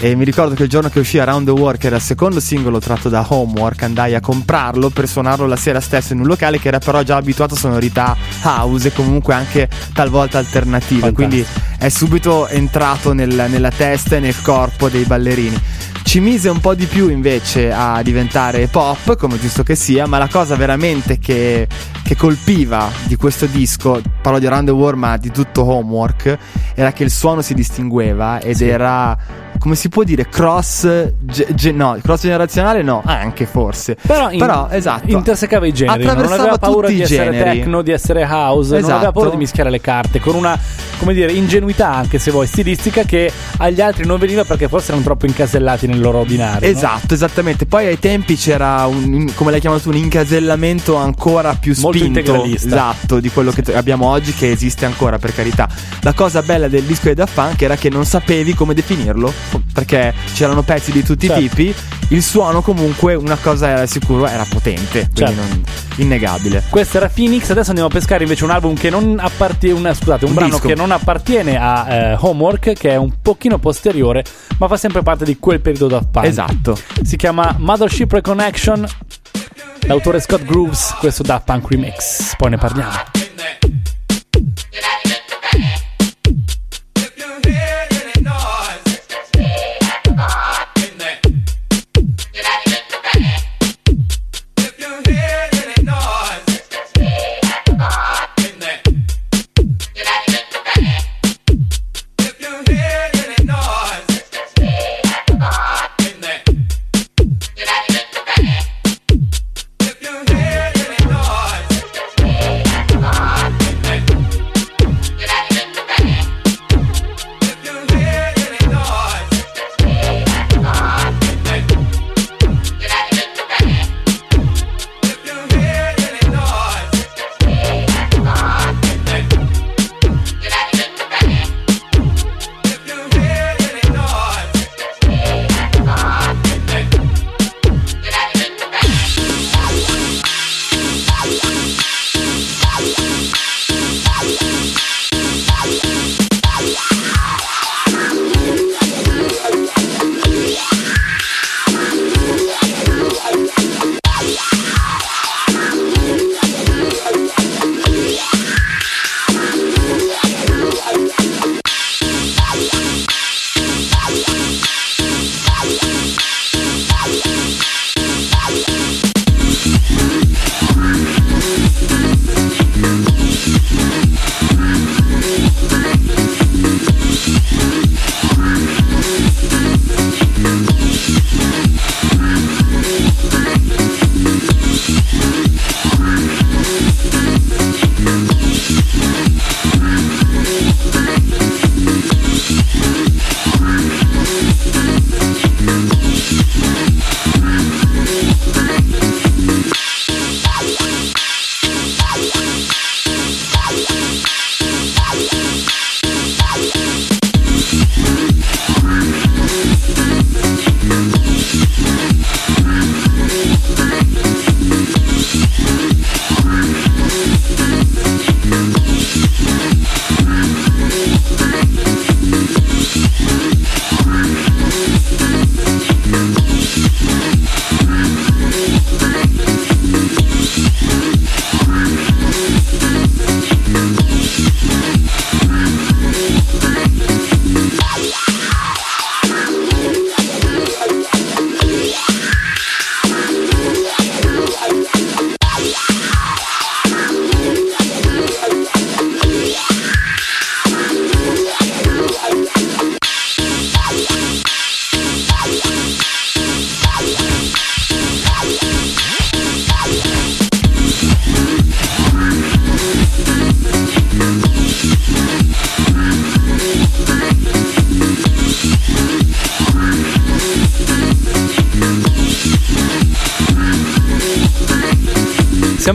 Speaker 1: e mi ricordo che il giorno che uscì Around the World, che era il secondo singolo tratto da Homework, andai a comprarlo per suonarlo la sera stessa in un locale che era però già abituato a sonorità house e comunque anche talvolta alternative,
Speaker 2: Fantastico.
Speaker 1: quindi è subito entrato nel- nella testa e nel corpo dei ballerini. Ci mise un po' di più invece a diventare pop, come giusto che sia, ma la cosa veramente che, che colpiva di questo disco, parlo di Around the World ma di tutto Homework, era che il suono si distingueva ed
Speaker 2: Sì.
Speaker 1: era, come si può dire, cross, ge- ge- no, cross generazionale no, anche forse.
Speaker 2: Però, in-
Speaker 1: esatto.
Speaker 2: intersecava i generi, non aveva paura di essere
Speaker 1: generi.
Speaker 2: techno, di essere house, non
Speaker 1: Esatto.
Speaker 2: aveva paura di mischiare le carte con una, come dire, ingenuità anche se vuoi stilistica che agli altri non veniva perché forse erano troppo incasellati nel loro binario. no?
Speaker 1: Esatto, esattamente. Poi ai tempi c'era un, come l'hai chiamato tu, un incasellamento ancora più spinto.
Speaker 2: integralista.
Speaker 1: Esatto, di quello che abbiamo oggi, che esiste ancora, per carità. La cosa bella del disco di Daft Punk era che non sapevi come definirlo, perché c'erano pezzi di tutti
Speaker 2: Certo.
Speaker 1: i tipi. il suono comunque una cosa era sicuro era potente, quindi
Speaker 2: Certo.
Speaker 1: non- innegabile.
Speaker 2: Questo era Phoenix, adesso andiamo a pescare invece un album che non appartiene, scusate, un,
Speaker 1: Un
Speaker 2: brano
Speaker 1: disco.
Speaker 2: che non appartiene a eh, Homework, che è un pochino posteriore, ma fa sempre parte di quel periodo da punk.
Speaker 1: Esatto.
Speaker 2: Si chiama Mothership Reconnection. L'autore Scott Grooves, questo da Punk Remix. Poi ne parliamo.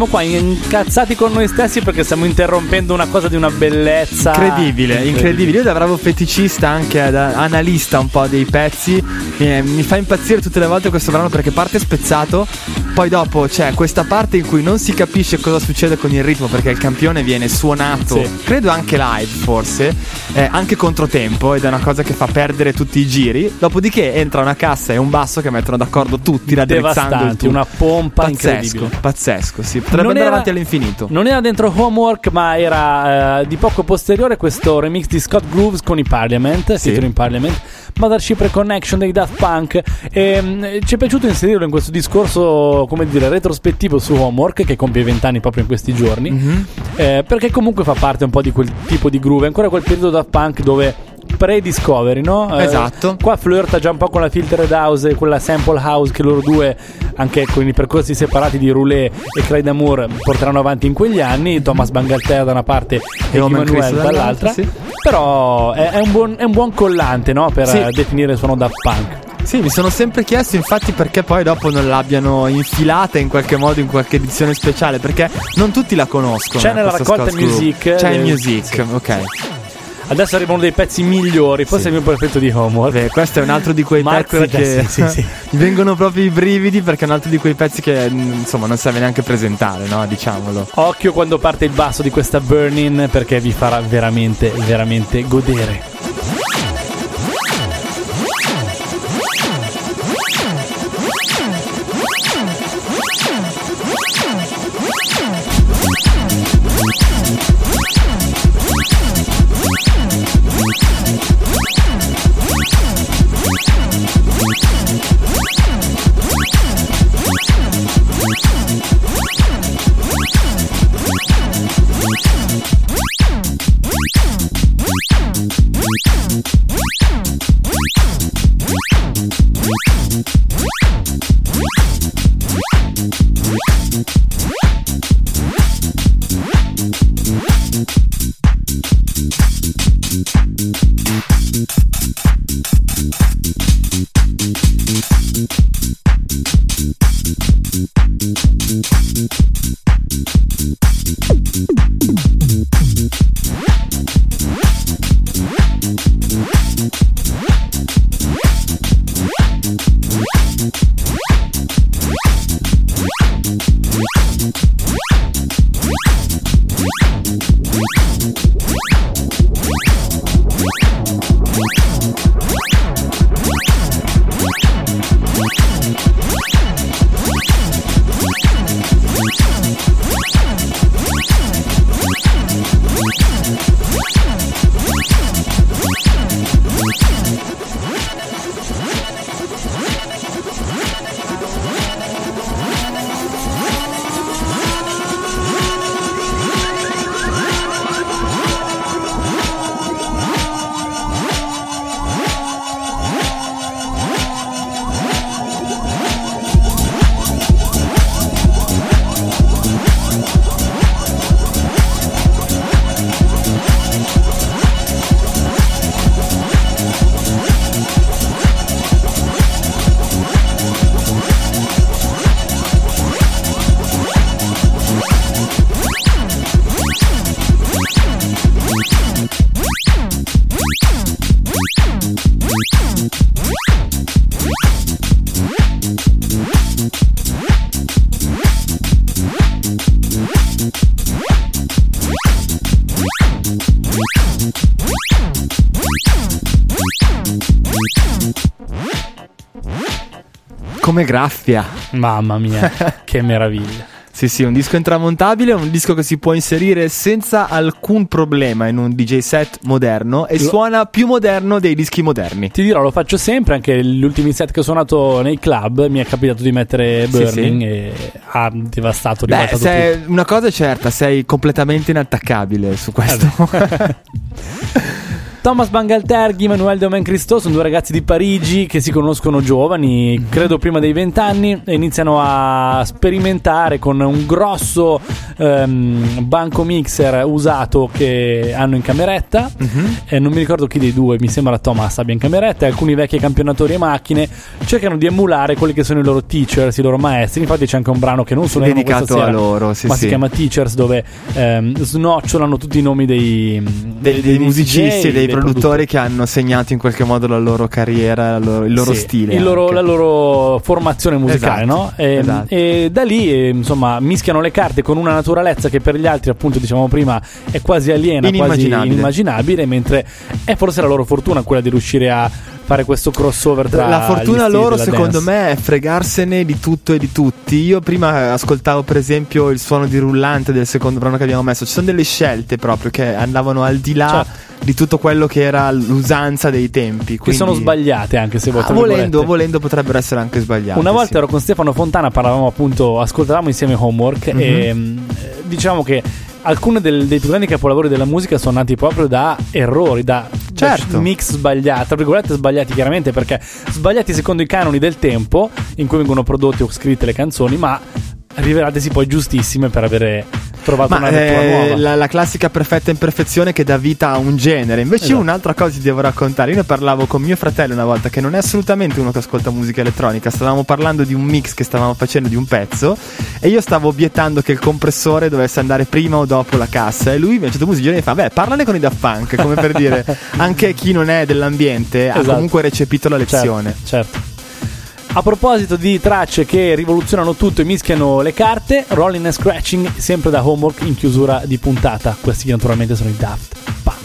Speaker 2: Siamo qua incazzati con noi stessi perché stiamo interrompendo una cosa di una bellezza.
Speaker 1: Incredibile, incredibile. Io da bravo feticista, anche da analista un po' dei pezzi, mi, mi fa impazzire tutte le volte questo brano perché parte spezzato, poi dopo c'è questa parte in cui non si capisce cosa succede con il ritmo perché il campione viene suonato,
Speaker 2: Sì.
Speaker 1: credo anche live forse, eh, anche controtempo ed è una cosa che fa perdere tutti i giri. Dopodiché entra una cassa e un basso che mettono d'accordo tutti, raddrizzando il tutto.
Speaker 2: una pompa
Speaker 1: Pazzesco, pazzesco, sì. Potrebbe
Speaker 2: Non
Speaker 1: andare
Speaker 2: era-
Speaker 1: avanti all'infinito.
Speaker 2: Non era dentro Homework, ma era eh, di poco posteriore questo remix di Scott Grooves con i Parliament,
Speaker 1: Sì.
Speaker 2: featuring Parliament, Mothership Reconnection dei Daft Punk. E, mm, ci è piaciuto inserirlo in questo discorso, come dire, retrospettivo su Homework, che compie 20 anni proprio in questi giorni,
Speaker 1: Mhm.
Speaker 2: eh, perché comunque fa parte un po' di quel tipo di groove, ancora quel periodo Daft Punk dove pre-discovery, no? Eh,
Speaker 1: Esatto.
Speaker 2: Qua flirta già un po' con la filtered house e quella sample house che loro due, anche con i percorsi separati di Roulet e Craig Damour, porteranno avanti in quegli anni. Thomas Bangalter da una parte e Emmanuel
Speaker 1: Chris
Speaker 2: dall'altra.
Speaker 1: sì.
Speaker 2: Però è, è un buon, è un buon collante no? per
Speaker 1: Sì.
Speaker 2: eh, definire il suono Daft Punk.
Speaker 1: Sì, mi sono sempre chiesto infatti perché poi dopo non l'abbiano infilata in qualche modo in qualche edizione speciale, perché non tutti la conoscono.
Speaker 2: C'è
Speaker 1: eh,
Speaker 2: nella raccolta. Music,
Speaker 1: C'è
Speaker 2: eh,
Speaker 1: in Music,
Speaker 2: sì.
Speaker 1: ok.
Speaker 2: Adesso arriva uno dei pezzi migliori, forse
Speaker 1: Sì.
Speaker 2: il mio preferito di Homework.
Speaker 1: Beh, questo è un altro di quei
Speaker 2: Marco
Speaker 1: pezzi che
Speaker 2: sì, sì.
Speaker 1: mi vengono proprio i brividi perché è un altro di quei pezzi che mm, insomma non serve neanche presentare, no? Diciamolo.
Speaker 2: Occhio quando parte il basso di questa Burning perché vi farà veramente, veramente godere.
Speaker 1: Come graffia.
Speaker 2: Mamma mia, che meraviglia.
Speaker 1: Sì, sì, un disco intramontabile, un disco che si può inserire senza alcun problema in un DJ set moderno e suona più moderno dei dischi moderni.
Speaker 2: Ti dirò, lo faccio sempre, anche gli ultimi set che ho suonato nei club mi è capitato di mettere
Speaker 1: Sì,
Speaker 2: Burning
Speaker 1: sì.
Speaker 2: e ha devastato,
Speaker 1: Beh,
Speaker 2: tutto.
Speaker 1: una cosa è certa, sei completamente inattaccabile su questo.
Speaker 2: Thomas Bangalterghi, Manuel Domen Christo sono due ragazzi di Parigi che si conoscono giovani, credo prima dei vent'anni, e iniziano a sperimentare con un grosso ehm, banco mixer usato che hanno in cameretta.
Speaker 1: Mhm.
Speaker 2: E non mi ricordo chi dei due, mi sembra Thomas abbia in cameretta. e Alcuni vecchi campionatori e macchine cercano di emulare quelli che sono i loro teachers, i loro maestri. Infatti, c'è anche un brano che non suoneremo
Speaker 1: Dedicato
Speaker 2: questa
Speaker 1: a
Speaker 2: sera,
Speaker 1: loro, sì,
Speaker 2: ma
Speaker 1: sì.
Speaker 2: si chiama Teachers, dove ehm, snocciolano tutti i nomi dei,
Speaker 1: Dei, dei musicisti
Speaker 2: DJ,
Speaker 1: e dei, produttori che hanno segnato in qualche modo la loro carriera, la loro- il loro
Speaker 2: Sì,
Speaker 1: stile.
Speaker 2: il loro- la loro formazione musicale,
Speaker 1: Esatto,
Speaker 2: no? E,
Speaker 1: esatto.
Speaker 2: e da lì, eh, insomma, mischiano le carte con una naturalezza che per gli altri, appunto, dicevamo prima, è quasi aliena, quasi
Speaker 1: Inimmaginabile.
Speaker 2: inimmaginabile, mentre è forse la loro fortuna quella di riuscire a fare questo crossover tra
Speaker 1: La fortuna loro, secondo
Speaker 2: dance.
Speaker 1: me, è fregarsene di tutto e di tutti. Io prima ascoltavo, per esempio, il suono di rullante del secondo brano che abbiamo messo. Ci sono delle scelte proprio che andavano al di là
Speaker 2: Certo.
Speaker 1: Di tutto quello che era l'usanza dei tempi.
Speaker 2: Che
Speaker 1: quindi-
Speaker 2: sono sbagliate anche se.
Speaker 1: Ah, volendo, volendo potrebbero essere anche sbagliate.
Speaker 2: Una volta
Speaker 1: sì.
Speaker 2: ero con Stefano Fontana, parlavamo appunto, ascoltavamo insieme Homework
Speaker 1: Mhm.
Speaker 2: e mh, diciamo che alcuni dei più grandi capolavori della musica sono nati proprio da errori, da, da
Speaker 1: Certo.
Speaker 2: mix sbagliati, tra virgolette sbagliati chiaramente perché sbagliati secondo i canoni del tempo in cui vengono prodotte o scritte le canzoni, ma rivelatesi poi giustissime per avere trovato
Speaker 1: Ma
Speaker 2: una lettura
Speaker 1: eh,
Speaker 2: nuova.
Speaker 1: la, la classica perfetta imperfezione che dà vita a un genere. Invece io
Speaker 2: Esatto.
Speaker 1: un'altra cosa ti devo raccontare. Io ne parlavo con mio fratello una volta che non è assolutamente uno che ascolta musica elettronica. Stavamo parlando di un mix che stavamo facendo di un pezzo e io stavo obiettando che il compressore dovesse andare prima o dopo la cassa e lui a un certo punto si gira e mi fa "Beh, parlane con i Daft Punk", come per dire anche chi non è dell'ambiente ha
Speaker 2: Esatto.
Speaker 1: comunque recepito la lezione.
Speaker 2: Certo, certo. A proposito di tracce che rivoluzionano tutto e mischiano le carte, Rolling and Scratching sempre da Homework in chiusura di puntata. Questi naturalmente sono i Daft Punk.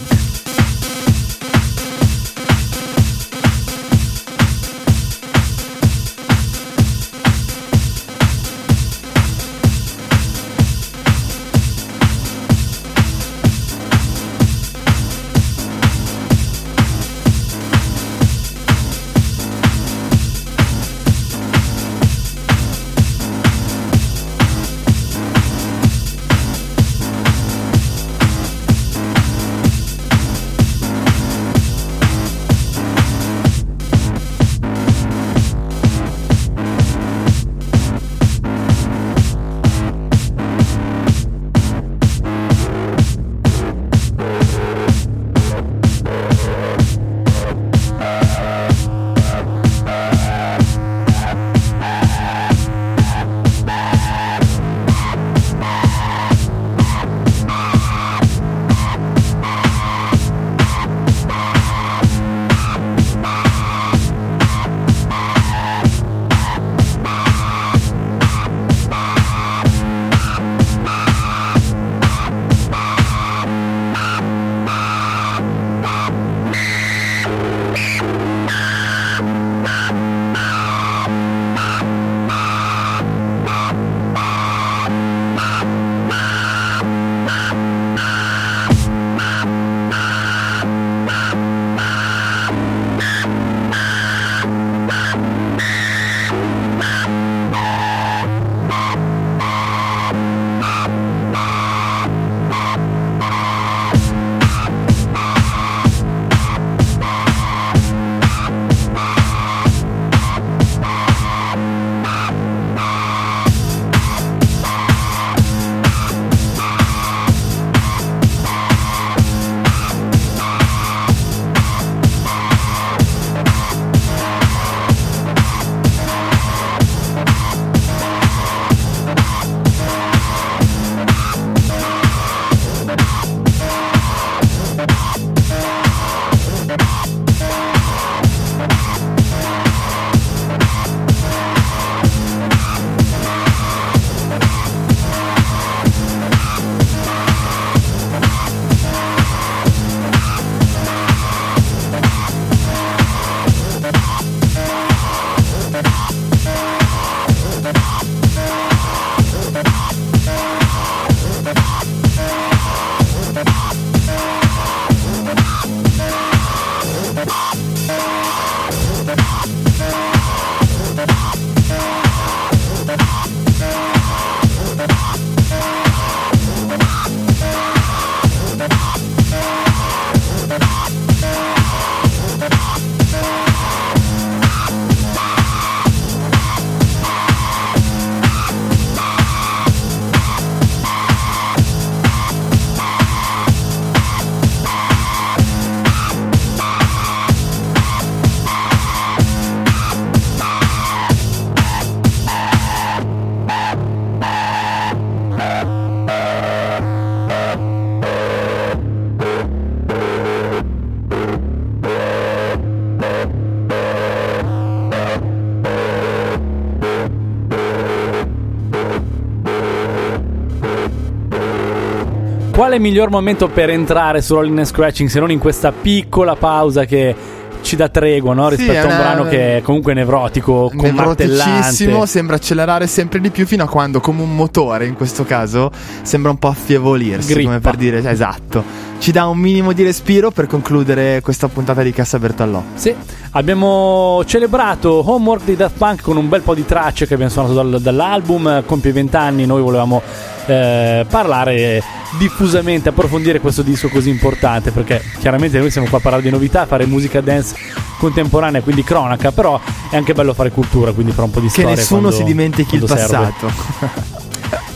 Speaker 2: Quale miglior momento per entrare su Rolling and Scratching se non in questa piccola pausa che ci dà tregua no?
Speaker 1: Sì,
Speaker 2: rispetto
Speaker 1: è
Speaker 2: a un
Speaker 1: una-
Speaker 2: brano che è comunque nevrotico,
Speaker 1: Nevroticissimo,
Speaker 2: commartellante.
Speaker 1: sembra accelerare sempre di più fino a quando, come un motore in questo caso, sembra un po' affievolirsi,
Speaker 2: Grippa.
Speaker 1: come per dire, esatto. Ci dà un minimo di respiro per concludere questa puntata di Cassa Bertallò.
Speaker 2: Sì, abbiamo celebrato Homework di Daft Punk con un bel po' di tracce che abbiamo suonato dal- dall'album. Compie 20 anni, noi volevamo eh, parlare diffusamente, approfondire questo disco così importante perché chiaramente noi siamo qua a parlare di novità, fare musica dance contemporanea, quindi cronaca, però è anche bello fare cultura, quindi fare un po' di
Speaker 1: Che
Speaker 2: storia.
Speaker 1: nessuno
Speaker 2: quando-
Speaker 1: si dimentichi il passato.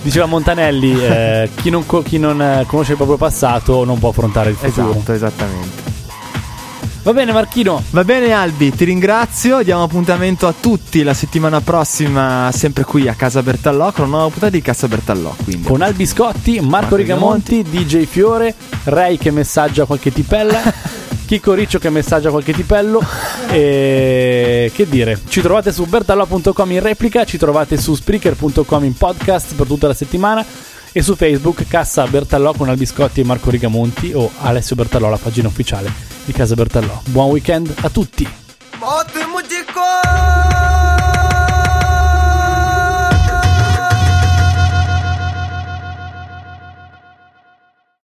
Speaker 2: Diceva Montanelli, eh, chi, non, co- chi non, eh, conosce il proprio passato non può affrontare il futuro.
Speaker 1: Esatto, esattamente.
Speaker 2: Va bene Marchino,
Speaker 1: Va bene Albi, ti ringrazio, diamo appuntamento a tutti la settimana prossima, sempre qui a Casa Bertallò, con una nuova puntata di Casa Bertallò. Quindi.
Speaker 2: con Albi Scotti, Marco,
Speaker 1: Marco
Speaker 2: Rigamonti, DJ Fiore, Ray che messaggia qualche tipella, Chico Riccio che messaggia qualche tipello. e che dire, ci trovate su bertallo.com in replica, ci trovate su spreaker.com in podcast per tutta la settimana e su Facebook Cassa Bertallò con Albiscotti e Marco Rigamonti o Alessio Bertallò, la pagina ufficiale di Casa Bertallò. Buon weekend a tutti!